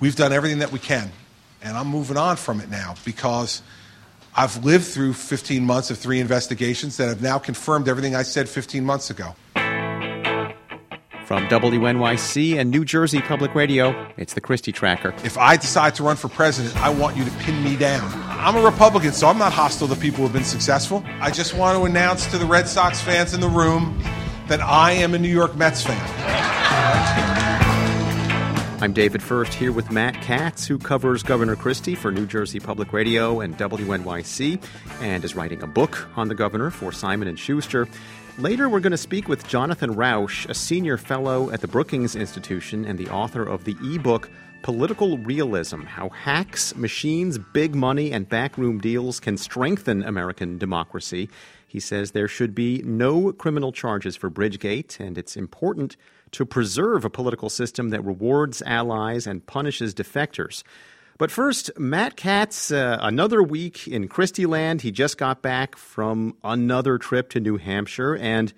we've done everything that we can, and I'm moving on from it now because I've lived through 15 months of three investigations that have now confirmed everything I said 15 months ago. From WNYC and New Jersey Public Radio, it's the Christie Tracker. If I decide to run for president, I want you to pin me down. I'm a Republican, so I'm not hostile to people who have been successful. I just want to announce to the Red Sox fans in the room that I am a New York Mets fan. I'm David Furst here with Matt Katz, who covers Governor Christie for New Jersey Public Radio and WNYC, and is writing a book on the governor for Simon and Schuster. Later, we're going to speak with Jonathan Rauch, a senior fellow at the Brookings Institution and the author of the ebook Political Realism How Hacks, Machines, Big Money, and Backroom Deals Can Strengthen American Democracy. He says there should be no criminal charges for Bridgegate, and it's important to preserve a political system that rewards allies and punishes defectors. But first, Matt Katz, uh, another week in Christieland. He just got back from another trip to New Hampshire, and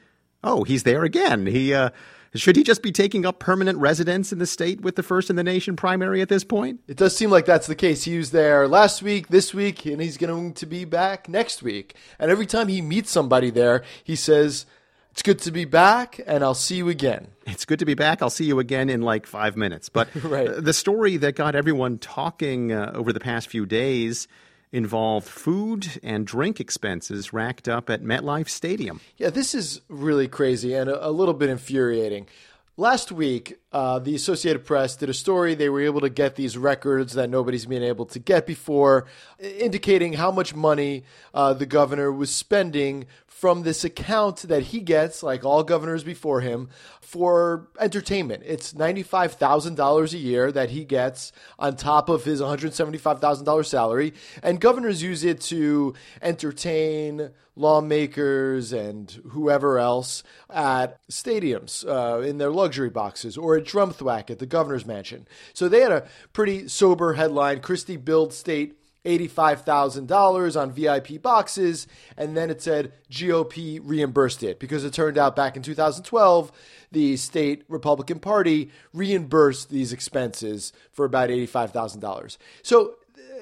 oh, he's there again. He uh, should he just be taking up permanent residence in the state with the first in the nation primary at this point? It does seem like that's the case. He was there last week, this week, and he's going to be back next week. And every time he meets somebody there, he says, it's good to be back, and I'll see you again. It's good to be back. I'll see you again in like five minutes. But right. the story that got everyone talking uh, over the past few days involved food and drink expenses racked up at MetLife Stadium. Yeah, this is really crazy and a, a little bit infuriating. Last week, uh, the Associated Press did a story. They were able to get these records that nobody's been able to get before, indicating how much money uh, the governor was spending from this account that he gets, like all governors before him, for entertainment. It's $95,000 a year that he gets on top of his $175,000 salary. And governors use it to entertain lawmakers and whoever else at stadiums uh, in their luxury boxes or Drumthwack at the governor's mansion. So they had a pretty sober headline Christie billed state $85,000 on VIP boxes, and then it said GOP reimbursed it because it turned out back in 2012, the state Republican Party reimbursed these expenses for about $85,000. So,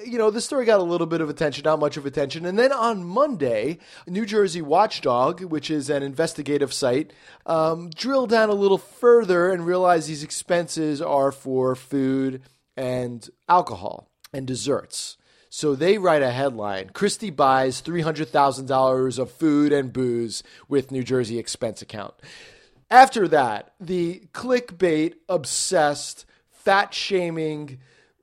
you know, the story got a little bit of attention, not much of attention. And then on Monday, New Jersey Watchdog, which is an investigative site, um, drilled down a little further and realized these expenses are for food and alcohol and desserts. So they write a headline Christie buys $300,000 of food and booze with New Jersey expense account. After that, the clickbait obsessed, fat shaming,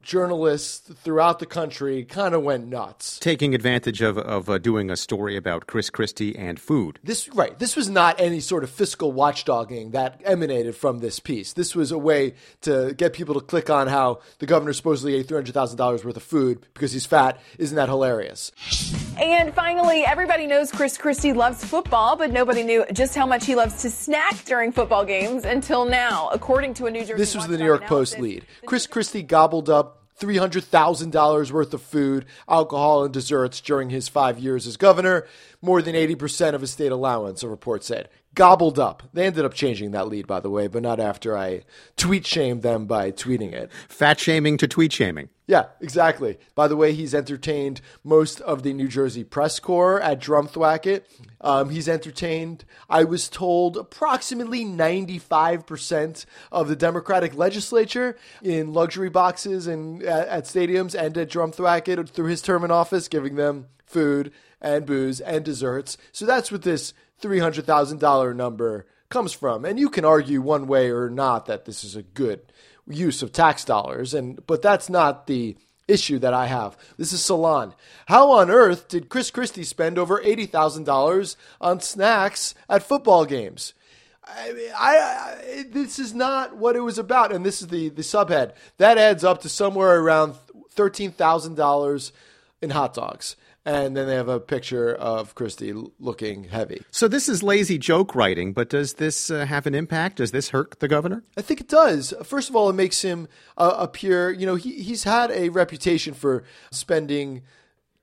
journalists throughout the country kind of went nuts. Taking advantage of, of uh, doing a story about Chris Christie and food. This right. This was not any sort of fiscal watchdogging that emanated from this piece. This was a way to get people to click on how the governor supposedly ate $300,000 worth of food because he's fat. Isn't that hilarious? And finally, everybody knows Chris Christie loves football, but nobody knew just how much he loves to snack during football games until now. According to a New Jersey This was the New York Post lead. Chris Christie gobbled up $300,000 worth of food, alcohol, and desserts during his five years as governor, more than 80% of his state allowance, a report said. Gobbled up. They ended up changing that lead, by the way, but not after I tweet shamed them by tweeting it. Fat shaming to tweet shaming. Yeah, exactly. By the way, he's entertained most of the New Jersey press corps at Drumthwacket. Um, he's entertained, I was told, approximately 95% of the Democratic legislature in luxury boxes and at, at stadiums and at Drumthwacket through his term in office, giving them food and booze and desserts. So that's what this $300,000 number comes from. And you can argue one way or not that this is a good use of tax dollars, and but that's not the issue that I have. This is Salon. How on earth did Chris Christie spend over eighty thousand dollars on snacks at football games? I, I, I, this is not what it was about, and this is the the subhead that adds up to somewhere around thirteen thousand dollars in hot dogs and then they have a picture of Christie looking heavy. So this is lazy joke writing, but does this uh, have an impact? Does this hurt the governor? I think it does. First of all, it makes him uh, appear, you know, he, he's had a reputation for spending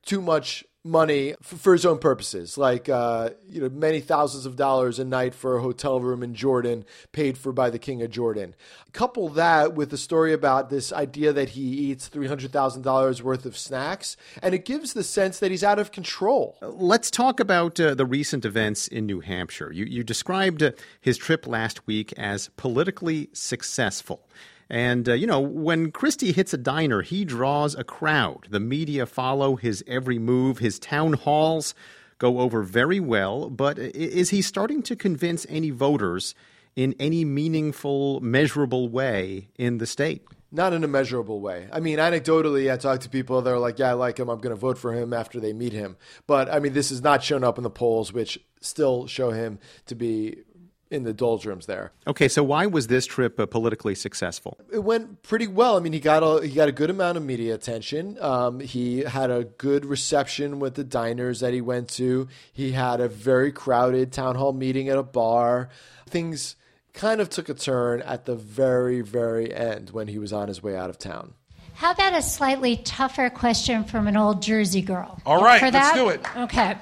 too much money for, for his own purposes, like uh, you know many thousands of dollars a night for a hotel room in Jordan, paid for by the king of Jordan. Couple that with the story about this idea that he eats three hundred thousand dollars worth of snacks, and it gives the sense that he's out of control. Let's talk about uh, the recent events in New Hampshire. You, you described uh, his trip last week as politically successful. And, uh, you know, when Christie hits a diner, he draws a crowd. The media follow his every move. His town halls go over very well. But is he starting to convince any voters in any meaningful, measurable way in the state? Not in a measurable way. I mean, anecdotally, I talk to people they're like, yeah, I like him. I'm going to vote for him after they meet him. But I mean, this has not shown up in the polls, which still show him to be in the doldrums there. Okay, so why was this trip uh, politically successful? It went pretty well. I mean, he got a he got a good amount of media attention. Um, he had a good reception with the diners that he went to. He had a very crowded town hall meeting at a bar. Things kind of took a turn at the very very end when he was on his way out of town. How about a slightly tougher question from an old Jersey girl? All right, let's do it. Okay.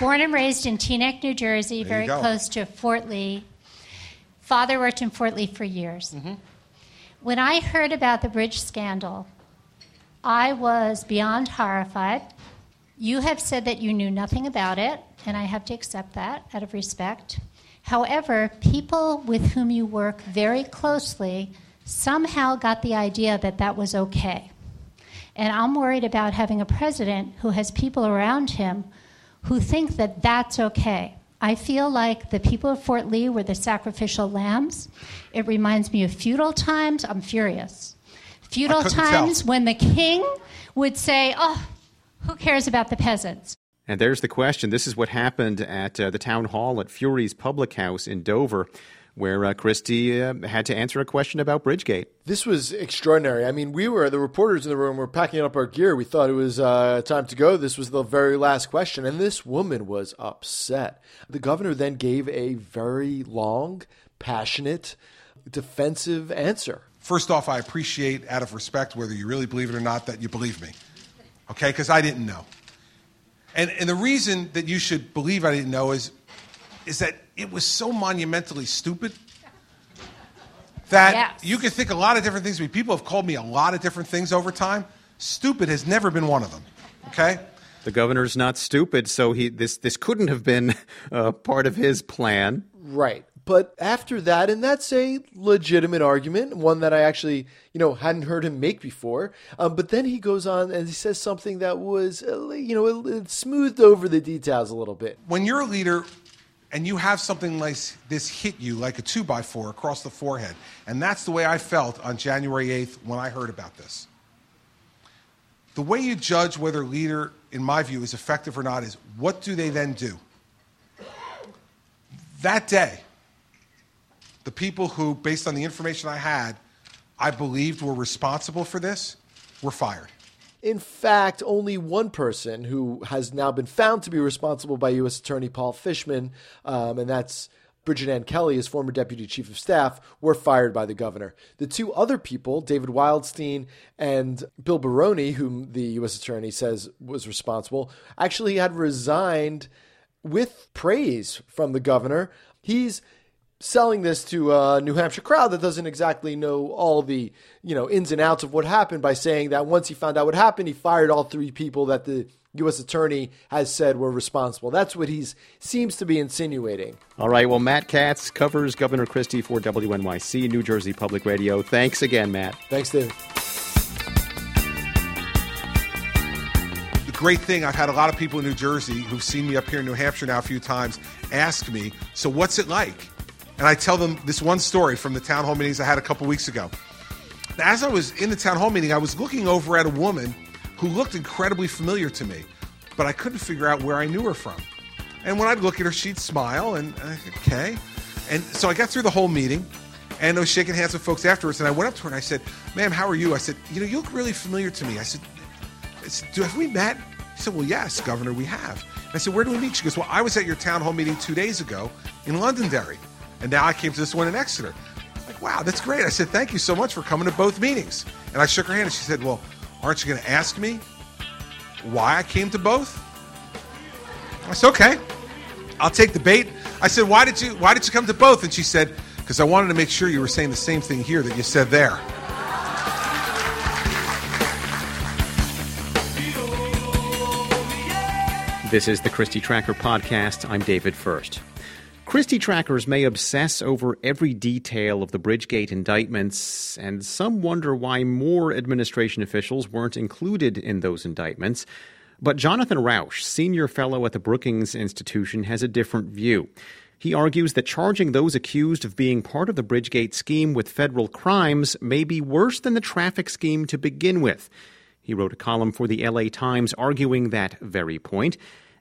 Born and raised in Teaneck, New Jersey, There very close to Fort Lee. Father worked in Fort Lee for years. Mm-hmm. When I heard about the bridge scandal, I was beyond horrified. You have said that you knew nothing about it, and I have to accept that out of respect. However, people with whom you work very closely somehow got the idea that that was okay. And I'm worried about having a president who has people around him who think that that's okay. I feel like the people of Fort Lee were the sacrificial lambs. It reminds me of feudal times. I'm furious. Feudal couldn't tell. times when the king would say, Oh, who cares about the peasants? And there's the question. This is what happened at uh, the town hall at Fury's Public House in Dover, where uh, Christie uh, had to answer a question about Bridgegate. This was extraordinary. I mean, we were the reporters in the room were packing up our gear. We thought it was uh, time to go. This was the very last question, and this woman was upset. The governor then gave a very long, passionate, defensive answer. First off, I appreciate, out of respect, whether you really believe it or not, that you believe me. Okay? Because I didn't know. And, and the reason that you should believe I didn't know is, is that it was so monumentally stupid that Yes. you could think a lot of different things. I mean, people have called me a lot of different things over time. Stupid has never been one of them. Okay? The governor's not stupid, so he this this couldn't have been uh, part of his plan. Right. But after that, and that's a legitimate argument, one that I actually, you know, hadn't heard him make before. Um, but then he goes on and he says something that was, uh, you know, it, it smoothed over the details a little bit. when you're a leader and you have something like this hit you like a two by four across the forehead, and that's the way I felt on January 8th when I heard about this. The way you judge whether a leader, in my view, is effective or not is what do they then do? That day, the people who, based on the information I had, I believed were responsible for this were fired. In fact, only one person who has now been found to be responsible by U.S. Attorney Paul Fishman, um, and that's Bridget Ann Kelly, his former deputy chief of staff, were fired by the governor. The two other people, David Wildstein and Bill Baroni, whom the U.S. attorney says was responsible, actually had resigned with praise from the governor. He's selling this to a New Hampshire crowd that doesn't exactly know all the you know ins and outs of what happened by saying that once he found out what happened, he fired all three people that the U.S. attorney has said were responsible. That's what he seems to be insinuating. All right, well, Matt Katz covers Governor Christie for WNYC, New Jersey Public Radio. Thanks again, Matt. Thanks, David. The great thing, I've had a lot of people in New Jersey who've seen me up here in New Hampshire now a few times ask me, so what's it like? And I tell them this one story from the town hall meetings I had a couple weeks ago. As I was in the town hall meeting, I was looking over at a woman who looked incredibly familiar to me, but I couldn't figure out where I knew her from. And when I'd look at her, she'd smile, and okay. And so I got through the whole meeting, and I was shaking hands with folks afterwards. And I went up to her and I said, "Ma'am, how are you?" I said, "You know, you look really familiar to me." I said, I said, "Do have we met?" She said, "Well, yes, Governor, we have." I said, "Where do we meet?" She goes, "Well, I was at your town hall meeting two days ago in Londonderry, and now I came to this one in Exeter." Like, wow, that's great. I said, "Thank you so much for coming to both meetings." And I shook her hand, and she said, "Well, aren't you going to ask me why I came to both?" I said, okay, I'll take the bait. I said, why did you why did you come to both? And she said, because I wanted to make sure you were saying the same thing here that you said there. This is the Christie Tracker podcast. I'm David Furst. Christie trackers may obsess over every detail of the Bridgegate indictments, and some wonder why more administration officials weren't included in those indictments. But Jonathan Rauch, senior fellow at the Brookings Institution, has a different view. He argues that charging those accused of being part of the Bridgegate scheme with federal crimes may be worse than the traffic scheme to begin with. He wrote a column for the LA Times arguing that very point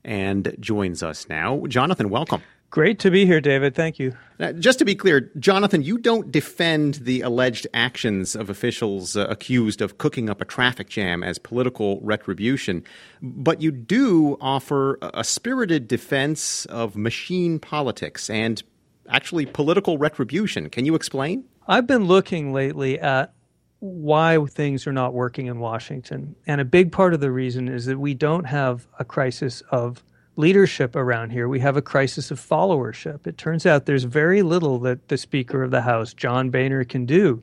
and joins us now. Jonathan, welcome. Great to be here, David. Thank you. Now, just to be clear, Jonathan, you don't defend the alleged actions of officials uh, accused of cooking up a traffic jam as political retribution, but you do offer a spirited defense of machine politics and actually political retribution. Can you explain? I've been looking lately at why things are not working in Washington. And a big part of the reason is that we don't have a crisis of leadership around here. We have a crisis of followership. It turns out there's very little that the Speaker of the House, John Boehner, can do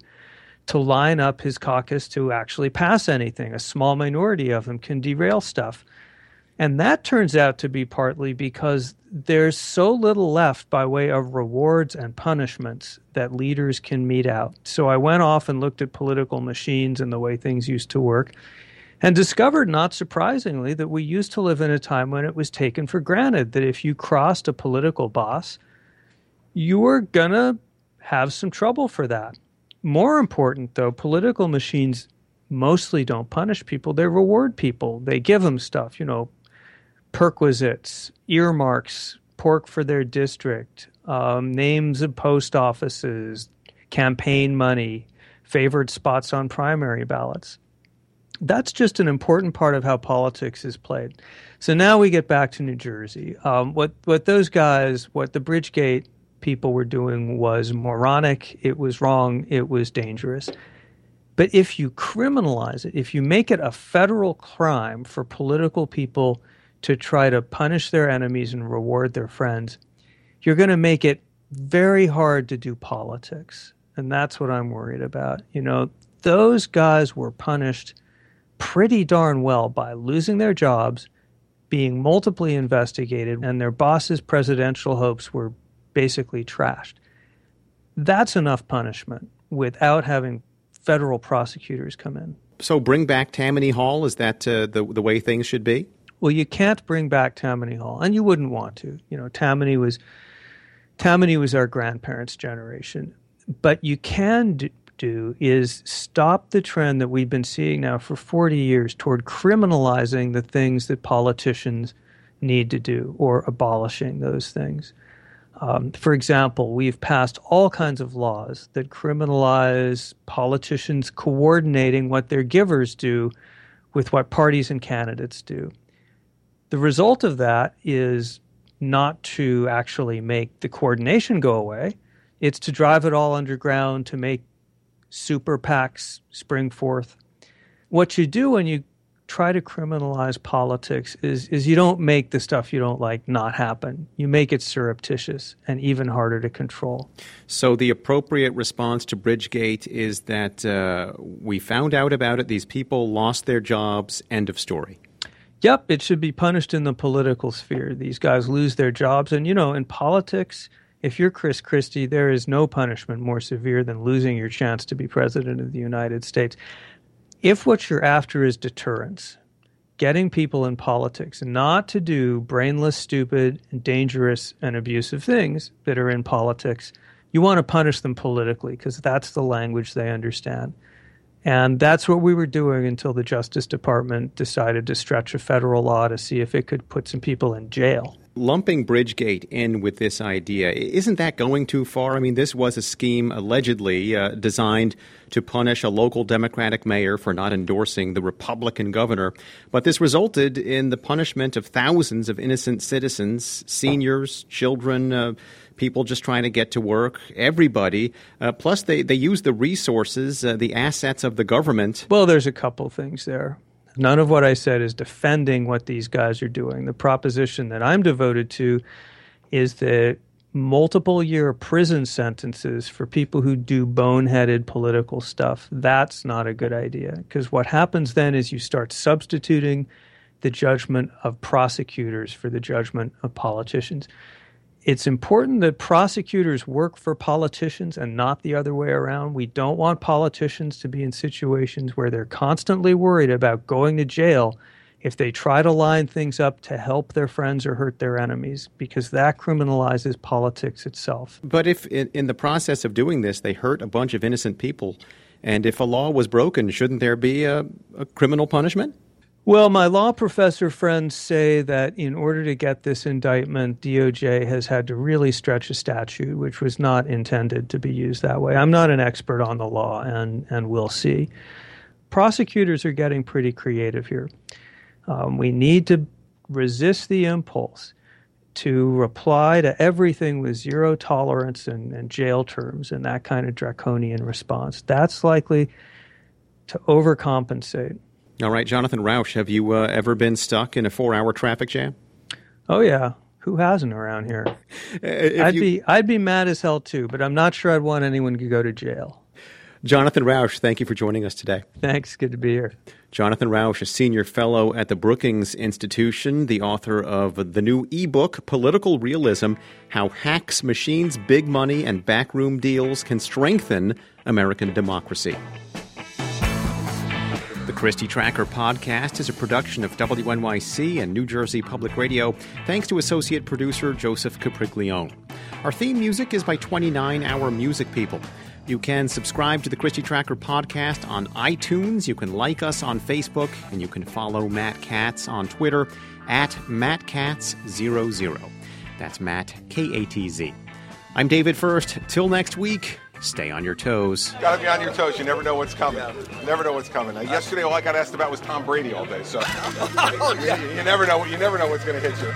to line up his caucus to actually pass anything. A small minority of them can derail stuff. And that turns out to be partly because there's so little left by way of rewards and punishments that leaders can mete out. So I went off and looked at political machines and the way things used to work and discovered, not surprisingly, that we used to live in a time when it was taken for granted that if you crossed a political boss, you were going to have some trouble for that. More important, though, political machines mostly don't punish people, they reward people. They give them stuff, you know, perquisites, earmarks, pork for their district, um, names of post offices, campaign money, favored spots on primary ballots. That's just an important part of how politics is played. So now we get back to New Jersey. Um, what what those guys, what the Bridgegate people were doing was moronic. It was wrong. It was dangerous. But if you criminalize it, if you make it a federal crime for political people to try to punish their enemies and reward their friends, you're going to make it very hard to do politics. And that's what I'm worried about. You know, those guys were punished pretty darn well by losing their jobs, being multiply investigated, and their boss's presidential hopes were basically trashed. That's enough punishment without having federal prosecutors come in. So bring back Tammany Hall? Is that uh, the, the way things should be? Well, you can't bring back Tammany Hall, and you wouldn't want to. You know, Tammany was Tammany was our grandparents' generation, but you can do, do is stop the trend that we've been seeing now for 40 years toward criminalizing the things that politicians need to do or abolishing those things. Um, for example, we've passed all kinds of laws that criminalize politicians coordinating what their givers do with what parties and candidates do. The result of that is not to actually make the coordination go away, it's to drive it all underground to make super PACs spring forth. What you do when you try to criminalize politics is is you don't make the stuff you don't like not happen. You make it surreptitious and even harder to control. So the appropriate response to Bridgegate is that uh, we found out about it. These people lost their jobs. End of story. Yep, it should be punished in the political sphere. These guys lose their jobs, and you know, in politics, if you're Chris Christie, there is no punishment more severe than losing your chance to be president of the United States. If what you're after is deterrence, getting people in politics not to do brainless, stupid, dangerous, and abusive things that are in politics, you want to punish them politically because that's the language they understand. And that's what we were doing until the Justice Department decided to stretch a federal law to see if it could put some people in jail lumping Bridgegate in with this idea, isn't that going too far? I mean, this was a scheme allegedly uh, designed to punish a local Democratic mayor for not endorsing the Republican governor, but this resulted in the punishment of thousands of innocent citizens, seniors, children, uh, people just trying to get to work, everybody. Uh, plus, they, they use the resources, uh, the assets of the government. Well, there's a couple things there. None of what I said is defending what these guys are doing. The proposition that I'm devoted to is that multiple year prison sentences for people who do boneheaded political stuff, that's not a good idea. Because what happens then is you start substituting the judgment of prosecutors for the judgment of politicians. It's important that prosecutors work for politicians and not the other way around. We don't want politicians to be in situations where they're constantly worried about going to jail if they try to line things up to help their friends or hurt their enemies, because that criminalizes politics itself. But if in, in, the process of doing this, they hurt a bunch of innocent people, and if a law was broken, shouldn't there be a, a criminal punishment? Well, my law professor friends say that in order to get this indictment, DOJ has had to really stretch a statute, which was not intended to be used that way. I'm not an expert on the law, and, and we'll see. Prosecutors are getting pretty creative here. Um, we need to resist the impulse to reply to everything with zero tolerance and, and jail terms and that kind of draconian response. That's likely to overcompensate. All right, Jonathan Rauch, have you uh, ever been stuck in a four-hour traffic jam? Oh yeah, who hasn't around here? I'd you... be I'd be mad as hell too, but I'm not sure I'd want anyone to go to jail. Jonathan Rauch, thank you for joining us today. Thanks, good to be here. Jonathan Rauch, a senior fellow at the Brookings Institution, the author of the new ebook, Political Realism How Hacks, Machines, Big Money, and Backroom Deals Can Strengthen American Democracy. The Christie Tracker podcast is a production of WNYC and New Jersey Public Radio, thanks to associate producer Joseph Capriglione. Our theme music is by 29 Hour Music People. You can subscribe to the Christie Tracker podcast on iTunes. You can like us on Facebook, and you can follow Matt Katz on Twitter at MattKatz00. That's Matt, K A T Z. I'm David Furst. Till next week, Stay on your toes. Got to be on your toes. You never know what's coming. You never know what's coming. Now, yesterday, all I got asked about was Tom Brady all day. So oh, you, you never know. You never know what's going to hit you.